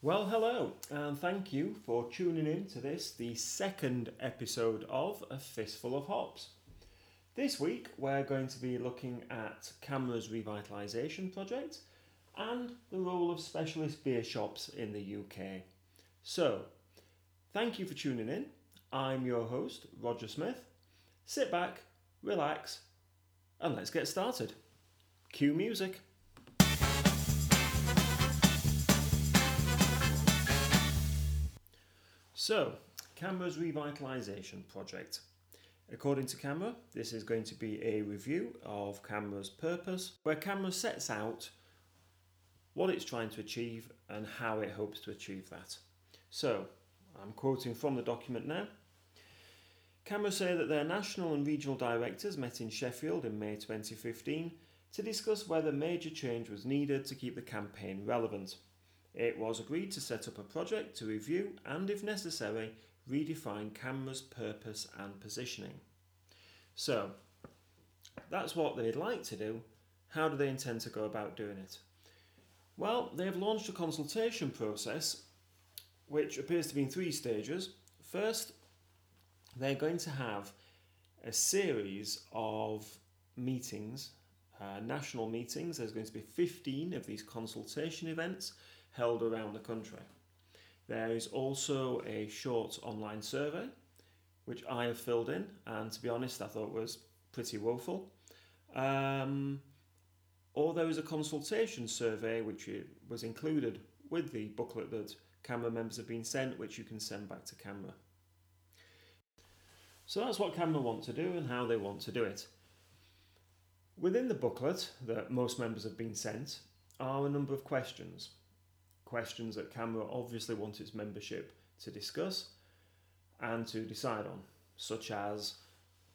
Well, hello, and thank you for tuning in to this, the second episode of A Fistful of Hops. This week, we're going to be looking at CAMRA's revitalisation project and the role of specialist beer shops in the UK. So, thank you for tuning in. I'm your host, Roger Smith. Sit back, relax, and let's get started. Cue music. So, CAMRA's revitalisation project. According to CAMRA, this is going to be a review of CAMRA's purpose, where CAMRA sets out what it's trying to achieve and how it hopes to achieve that. So, I'm quoting from the document now. CAMRA say that their national and regional directors met in Sheffield in May 2015 to discuss whether major change was needed to keep the campaign relevant. It was agreed to set up a project to review and, if necessary, redefine CAMRA's purpose and positioning. So, that's what they'd like to do. How do they intend to go about doing it? Well, they have launched a consultation process which appears to be in three stages. First, they're going to have a series of meetings, uh, national meetings. There's going to be 15 of these consultation events held around the country. There is also a short online survey, which I have filled in, and to be honest, I thought was pretty woeful. Um, or there was a consultation survey which was included with the booklet that CAMRA members have been sent, which you can send back to CAMRA. So that's what CAMRA want to do and how they want to do it. Within the booklet that most members have been sent are a number of questions questions that CAMRA obviously wants its membership to discuss and to decide on, such as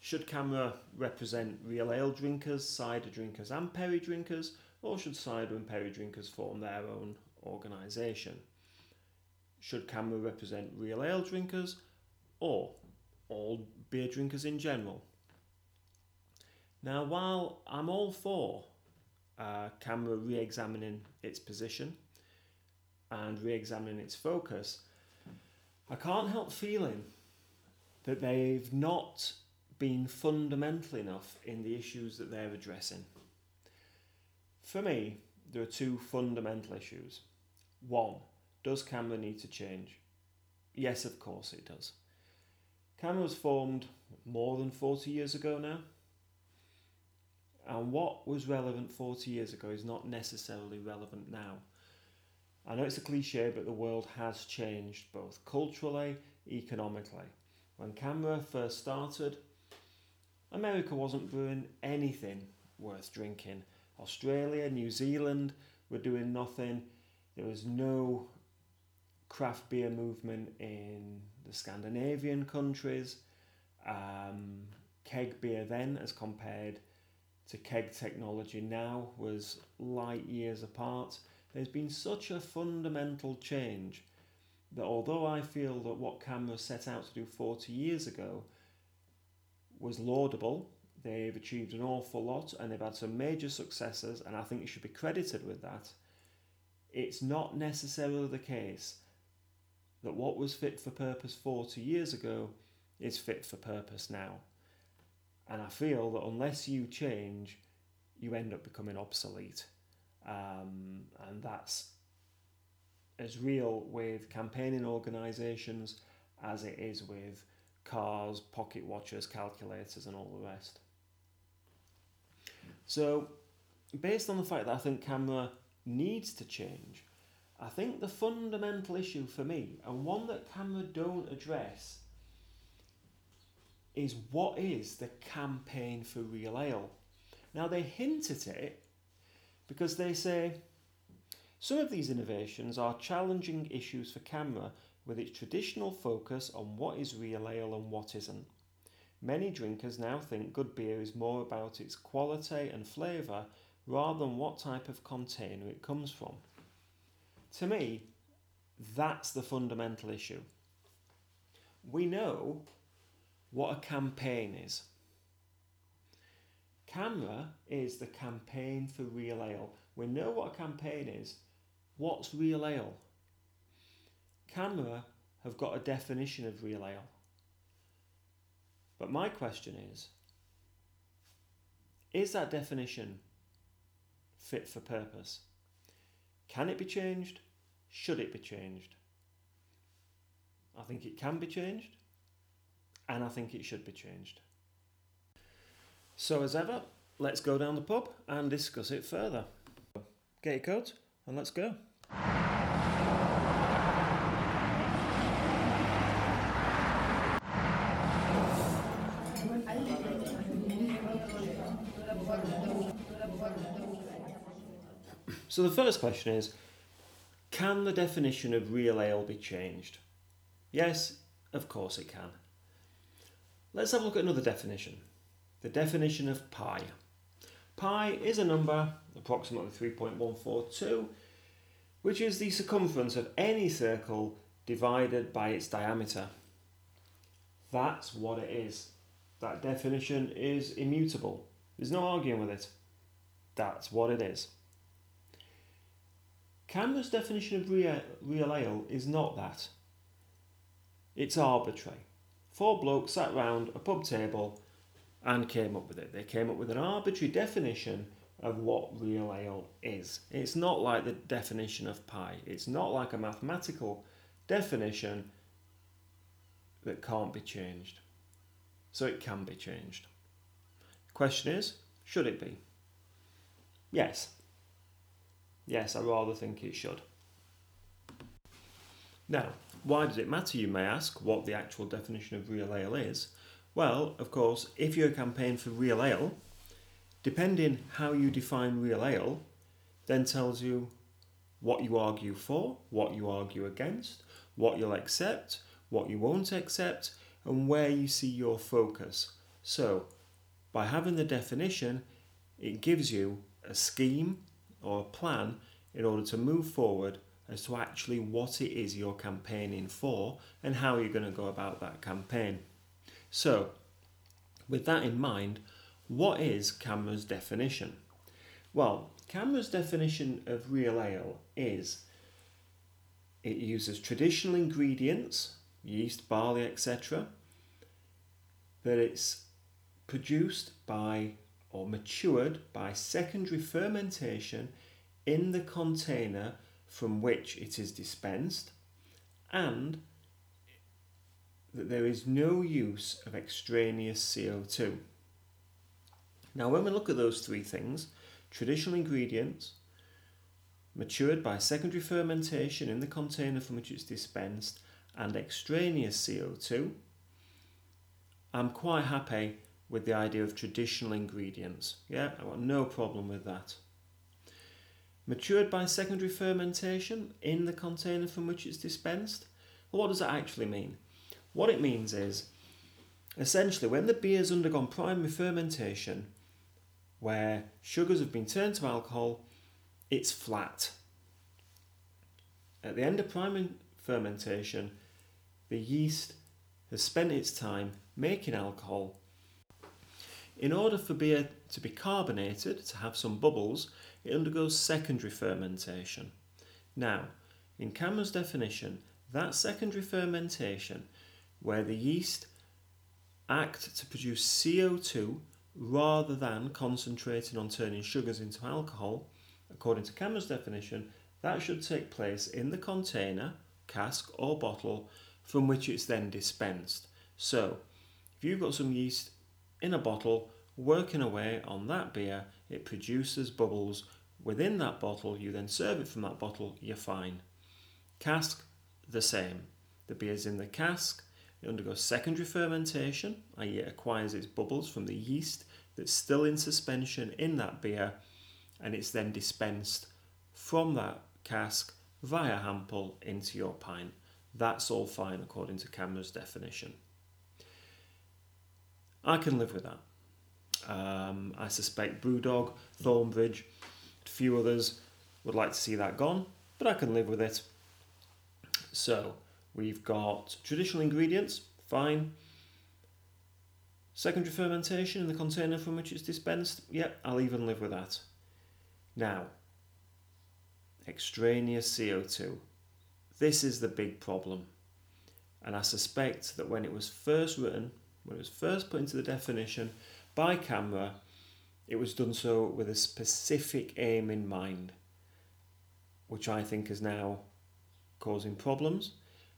should CAMRA represent real ale drinkers, cider drinkers, and perry drinkers, or should cider and perry drinkers form their own organisation? Should CAMRA represent real ale drinkers or all beer drinkers in general? Now, while I'm all for uh, CAMRA re examining its position and re examining its focus, I can't help feeling that they've not been fundamental enough in the issues that they're addressing. For me, there are two fundamental issues. One, does CAMRA need to change? Yes, of course it does. CAMRA was formed more than 40 years ago now. And what was relevant 40 years ago is not necessarily relevant now. I know it's a cliche, but the world has changed both culturally, economically. When CAMRA first started, America wasn't brewing anything worth drinking. Australia, New Zealand were doing nothing. There was no craft beer movement in the Scandinavian countries. Um, keg beer then, as compared to keg technology now, was light years apart. There's been such a fundamental change that although I feel that what CAMRA set out to do 40 years ago was laudable, they've achieved an awful lot and they've had some major successes, and I think you should be credited with that. It's not necessarily the case that what was fit for purpose 40 years ago is fit for purpose now. And I feel that unless you change, you end up becoming obsolete. Um, and that's as real with campaigning organisations as it is with cars, pocket watches, calculators, and all the rest. So, based on the fact that I think CAMRA needs to change, I think the fundamental issue for me, and one that CAMRA don't address, is what is the campaign for real ale? Now, they hint at it because they say some of these innovations are challenging issues for CAMRA with its traditional focus on what is real ale and what isn't. Many drinkers now think good beer is more about its quality and flavour rather than what type of container it comes from. To me, that's the fundamental issue. We know what a campaign is. CAMRA is the campaign for real ale. We know what a campaign is. What's real ale? CAMRA have got a definition of real ale. But my question is is that definition fit for purpose? Can it be changed? Should it be changed? I think it can be changed, and I think it should be changed. So, as ever, let's go down the pub and discuss it further. Get your coat and let's go. So the first question is Can the definition of real ale be changed? Yes, of course it can. Let's have a look at another definition the definition of pi. Pi is a number, approximately 3.142, which is the circumference of any circle divided by its diameter. That's what it is. That definition is immutable. There's no arguing with it. That's what it is. CAMRA's definition of real, real ale is not that. It's arbitrary. Four blokes sat round a pub table and came up with it. They came up with an arbitrary definition of what real ale is. It's not like the definition of pi. It's not like a mathematical definition that can't be changed. So it can be changed. Question is, should it be? Yes. Yes, I rather think it should. Now, why does it matter, you may ask, what the actual definition of real ale is? Well, of course, if you're a campaign for real ale, depending how you define real ale, then tells you what you argue for, what you argue against, what you'll accept, what you won't accept, and where you see your focus. So, by having the definition, it gives you a scheme or a plan in order to move forward as to actually what it is you're campaigning for and how you're going to go about that campaign. So, with that in mind, what is CAMRA's definition? Well, CAMRA's definition of real ale is it uses traditional ingredients, yeast, barley, etc., that it's produced by or matured by secondary fermentation in the container from which it is dispensed, and that there is no use of extraneous CO2. Now, when we look at those three things traditional ingredients, matured by secondary fermentation in the container from which it's dispensed, and extraneous CO2, I'm quite happy with the idea of traditional ingredients. Yeah, I've got no problem with that. Matured by secondary fermentation in the container from which it's dispensed. Well, what does that actually mean? What it means is essentially when the beer has undergone primary fermentation, where sugars have been turned to alcohol, it's flat. At the end of primary fermentation, the yeast has spent its time making alcohol. In order for beer to be carbonated, to have some bubbles, it undergoes secondary fermentation. Now, in CAMRA's definition, that secondary fermentation where the yeast act to produce CO2 rather than concentrating on turning sugars into alcohol, according to CAMRA's definition, that should take place in the container, cask, or bottle from which it's then dispensed. So, if you've got some yeast in a bottle working away on that beer, it produces bubbles within that bottle, you then serve it from that bottle, you're fine. Cask, the same. The beer's in the cask, it undergoes secondary fermentation, i.e., it acquires its bubbles from the yeast that's still in suspension in that beer, and it's then dispensed from that cask via handpull into your pint. That's all fine according to CAMRA's definition. I can live with that. Um, I suspect Brewdog, Thornbridge, a few others would like to see that gone, but I can live with it. So, We've got traditional ingredients, fine. Secondary fermentation in the container from which it's dispensed, yep, I'll even live with that. Now, extraneous CO2. This is the big problem. And I suspect that when it was first written, when it was first put into the definition by CAMRA, it was done so with a specific aim in mind, which I think is now causing problems,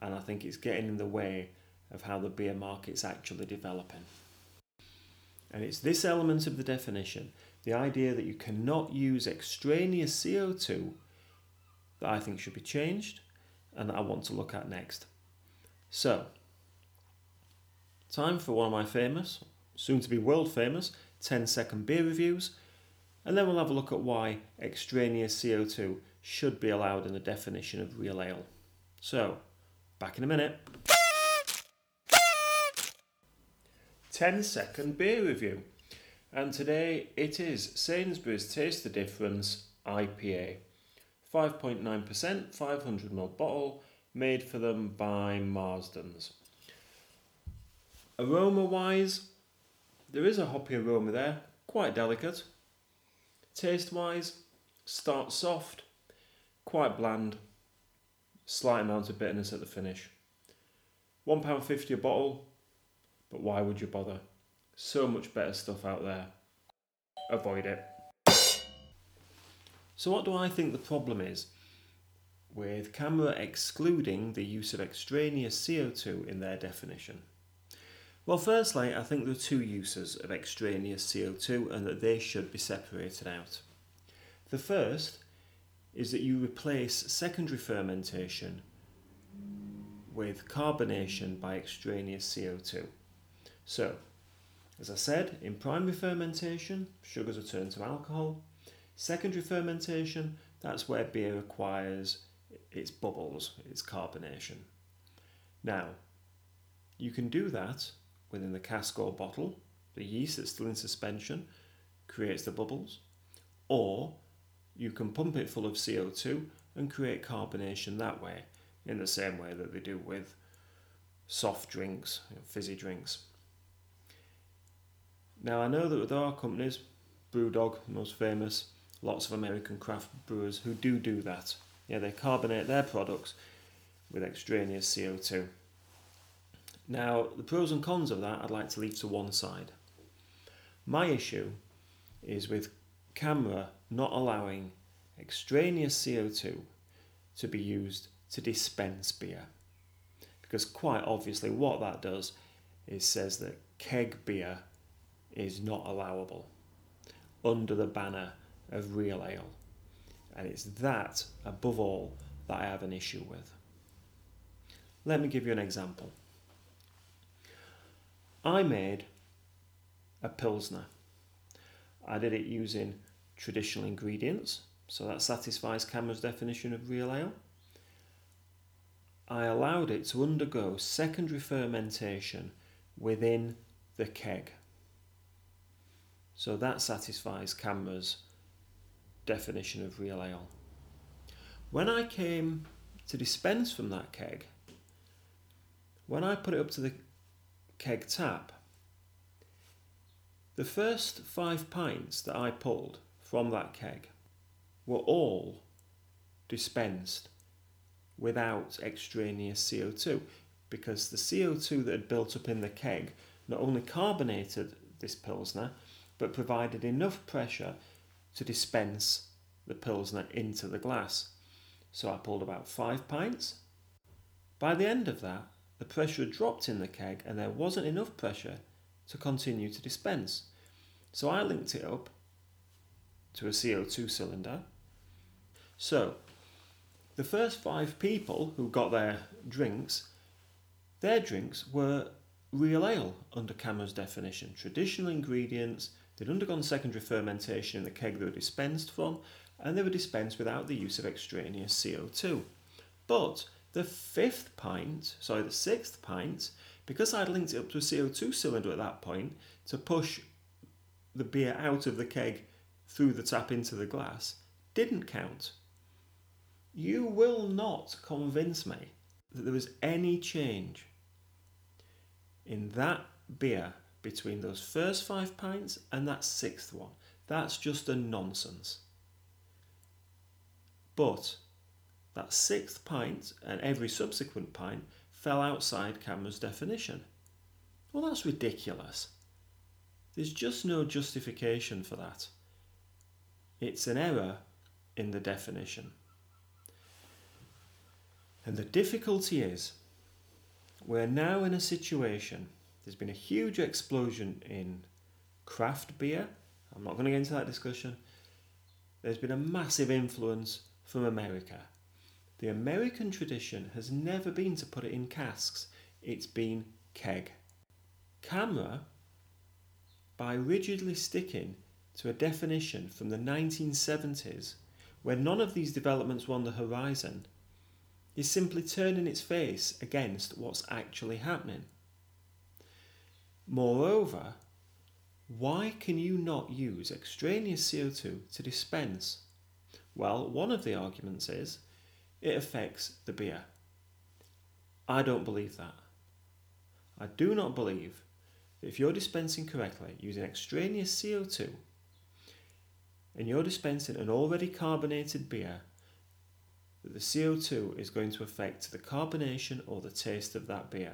and I think it's getting in the way of how the beer market's actually developing. And it's this element of the definition, the idea that you cannot use extraneous CO2, that I think should be changed and that I want to look at next. So, time for one of my famous, soon to be world famous, 10 second beer reviews, and then we'll have a look at why extraneous CO2 should be allowed in the definition of real ale. So, back in a minute. 10 second beer review. And today it is Sainsbury's Taste the Difference IPA. 5.9%, 500ml bottle, made for them by Marston's. Aroma wise, there is a hoppy aroma there, quite delicate. Taste wise, starts soft, quite bland, slight amount of bitterness at the finish. £1.50 a bottle, but why would you bother? So much better stuff out there. Avoid it. So, what do I think the problem is with CAMRA excluding the use of extraneous CO2 in their definition? Well, firstly, I think there are two uses of extraneous CO2 and that they should be separated out. The first is that you replace secondary fermentation with carbonation by extraneous CO2. So, as I said, in primary fermentation, sugars are turned to alcohol. Secondary fermentation, that's where beer acquires its bubbles, its carbonation. Now, you can do that within the cask or bottle. The yeast that's still in suspension creates the bubbles, or you can pump it full of CO2 and create carbonation that way, in the same way that they do with soft drinks, you know, fizzy drinks. Now, I know that there are companies, Brewdog, most famous, lots of American craft brewers who do do that. Yeah, they carbonate their products with extraneous CO2. Now, the pros and cons of that I'd like to leave to one side. My issue is with CAMRA not allowing extraneous CO2 to be used to dispense beer. Because quite obviously, what that does is says that keg beer is not allowable under the banner of real ale. And it's that, above all, that I have an issue with. Let me give you an example. I made a Pilsner. I did it using traditional ingredients, so that satisfies CAMRA's definition of real ale. I allowed it to undergo secondary fermentation within the keg. So that satisfies CAMRA's definition of real ale. When I came to dispense from that keg, when I put it up to the keg tap, the first five pints that I pulled from that keg were all dispensed without extraneous CO2 because the CO2 that had built up in the keg not only carbonated this Pilsner but provided enough pressure to dispense the Pilsner into the glass. So I pulled about five pints. By the end of that, the pressure had dropped in the keg and there wasn't enough pressure to continue to dispense. So I linked it up to a CO2 cylinder. So the first five people who got their drinks, their drinks were real ale under CAMRA's definition. Traditional ingredients, They'd undergone secondary fermentation in the keg they were dispensed from, and they were dispensed without the use of extraneous CO2. But the fifth pint, sorry, the sixth pint, because I'd linked it up to a CO2 cylinder at that point to push the beer out of the keg through the tap into the glass, didn't count. You will not convince me that there was any change in that beer between those first five pints and that sixth one. That's just a nonsense. But that sixth pint and every subsequent pint fell outside CAMRA's definition. Well, that's ridiculous. There's just no justification for that. It's an error in the definition. And the difficulty is, we're now in a situation, there's been a huge explosion in craft beer. I'm not going to get into that discussion. There's been a massive influence from America. The American tradition has never been to put it in casks, it's been keg. CAMRA, by rigidly sticking to a definition from the 1970s where none of these developments were on the horizon, is simply turning its face against what's actually happening. Moreover, why can you not use extraneous CO2 to dispense? Well, one of the arguments is it affects the beer. I don't believe that. I do not believe that if you're dispensing correctly using extraneous CO2 and you're dispensing an already carbonated beer that the CO2 is going to affect the carbonation or the taste of that beer.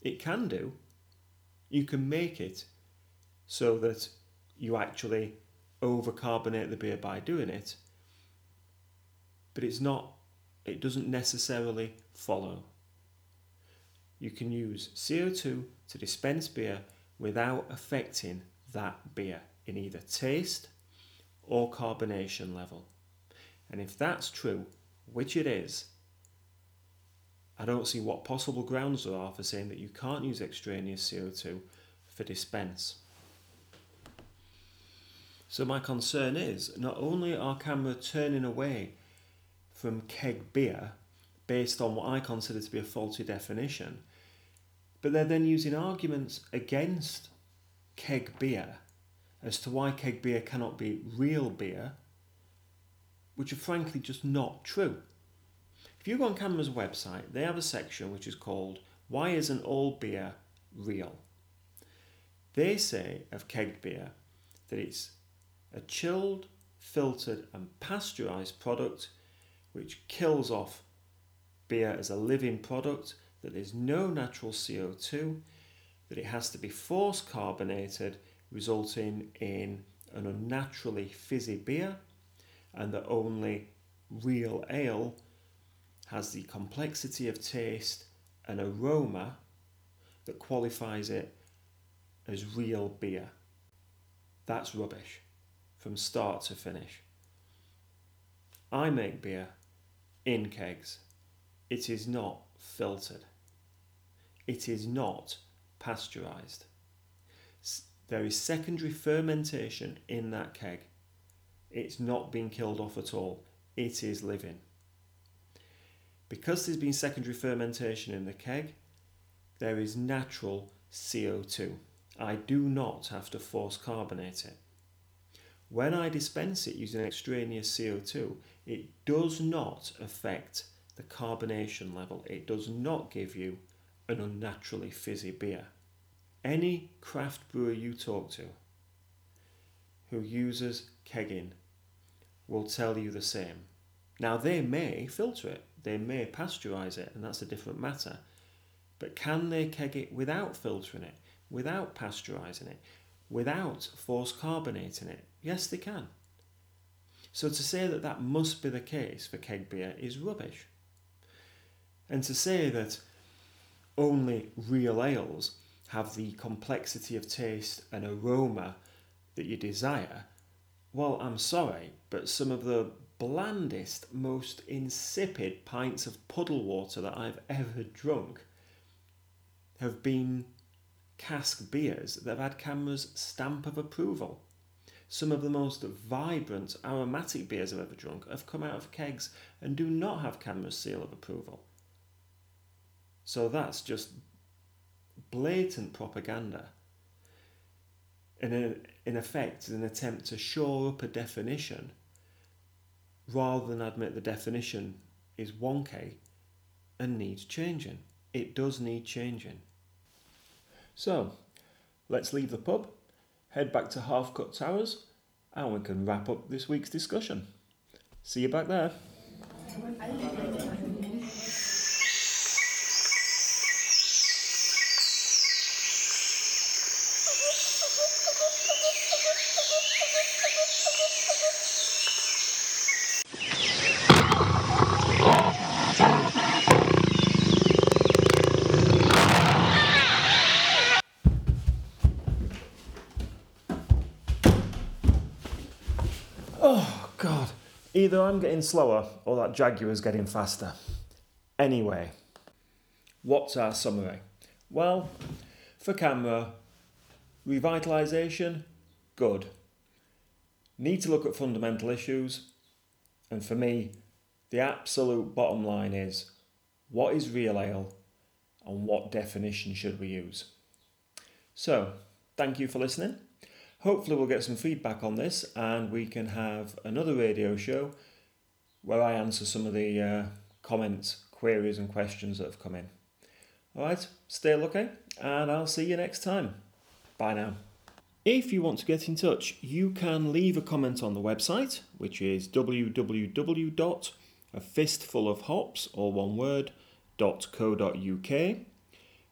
It can do. You can make it so that you actually overcarbonate the beer by doing it, but it's not, it doesn't necessarily follow. You can use CO2 to dispense beer without affecting that beer in either taste or carbonation level. And if that's true, which it is, I don't see what possible grounds there are for saying that you can't use extraneous CO2 for dispense. So my concern is not only are CAMRA turning away from keg beer based on what I consider to be a faulty definition, but they're then using arguments against keg beer as to why keg beer cannot be real beer which are frankly just not true. If you go on CAMRA's website, they have a section which is called Why Isn't All Beer Real? They say of kegged beer that it's a chilled, filtered, and pasteurised product which kills off beer as a living product, that there's no natural CO2, that it has to be force carbonated, resulting in an unnaturally fizzy beer and that only real ale has the complexity of taste and aroma that qualifies it as real beer. That's rubbish from start to finish. I make beer in kegs. It is not filtered. It is not pasteurized. There is secondary fermentation in that keg it's not been killed off at all. It is living. Because there's been secondary fermentation in the keg, there is natural CO2. I do not have to force carbonate it. When I dispense it using extraneous CO2, it does not affect the carbonation level. It does not give you an unnaturally fizzy beer. Any craft brewer you talk to who uses kegging will tell you the same. Now, they may filter it, they may pasteurize it, and that's a different matter. But can they keg it without filtering it, without pasteurizing it, without force carbonating it? Yes, they can. So to say that that must be the case for keg beer is rubbish. And to say that only real ales have the complexity of taste and aroma that you desire well, I'm sorry, but some of the blandest, most insipid pints of puddle water that I've ever drunk have been cask beers that have had CAMRA's stamp of approval. Some of the most vibrant aromatic beers I've ever drunk have come out of kegs and do not have CAMRA's seal of approval. So that's just blatant propaganda in, a, in effect an attempt to shore up a definition rather than admit the definition is wonky and needs changing. It does need changing. So, let's leave the pub, head back to Half Cut Towers, and we can wrap up this week's discussion. See you back there. Either I'm getting slower or that Jaguar's getting faster. Anyway, what's our summary? Well, for CAMRA, revitalisation, good. Need to look at fundamental issues. And for me, the absolute bottom line is what is real ale and what definition should we use? So, thank you for listening. Hopefully, we'll get some feedback on this and we can have another radio show where I answer some of the uh, comments, queries, and questions that have come in. All right, stay lucky and I'll see you next time. Bye now. If you want to get in touch, you can leave a comment on the website, which is www.afistfulofhops, all one word, .co.uk.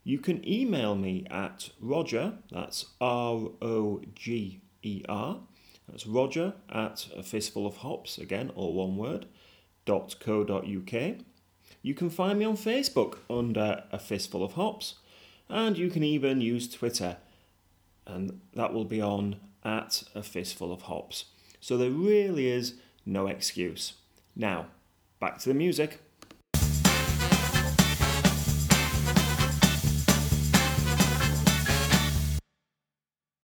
You can email me at Roger, that's R O G E R, that's Roger at a fistful of hops, again, all one word, dot co dot uk. You can find me on Facebook under a fistful of hops, and you can even use Twitter, and that will be on at a fistful of hops. So there really is no excuse. Now, back to the music.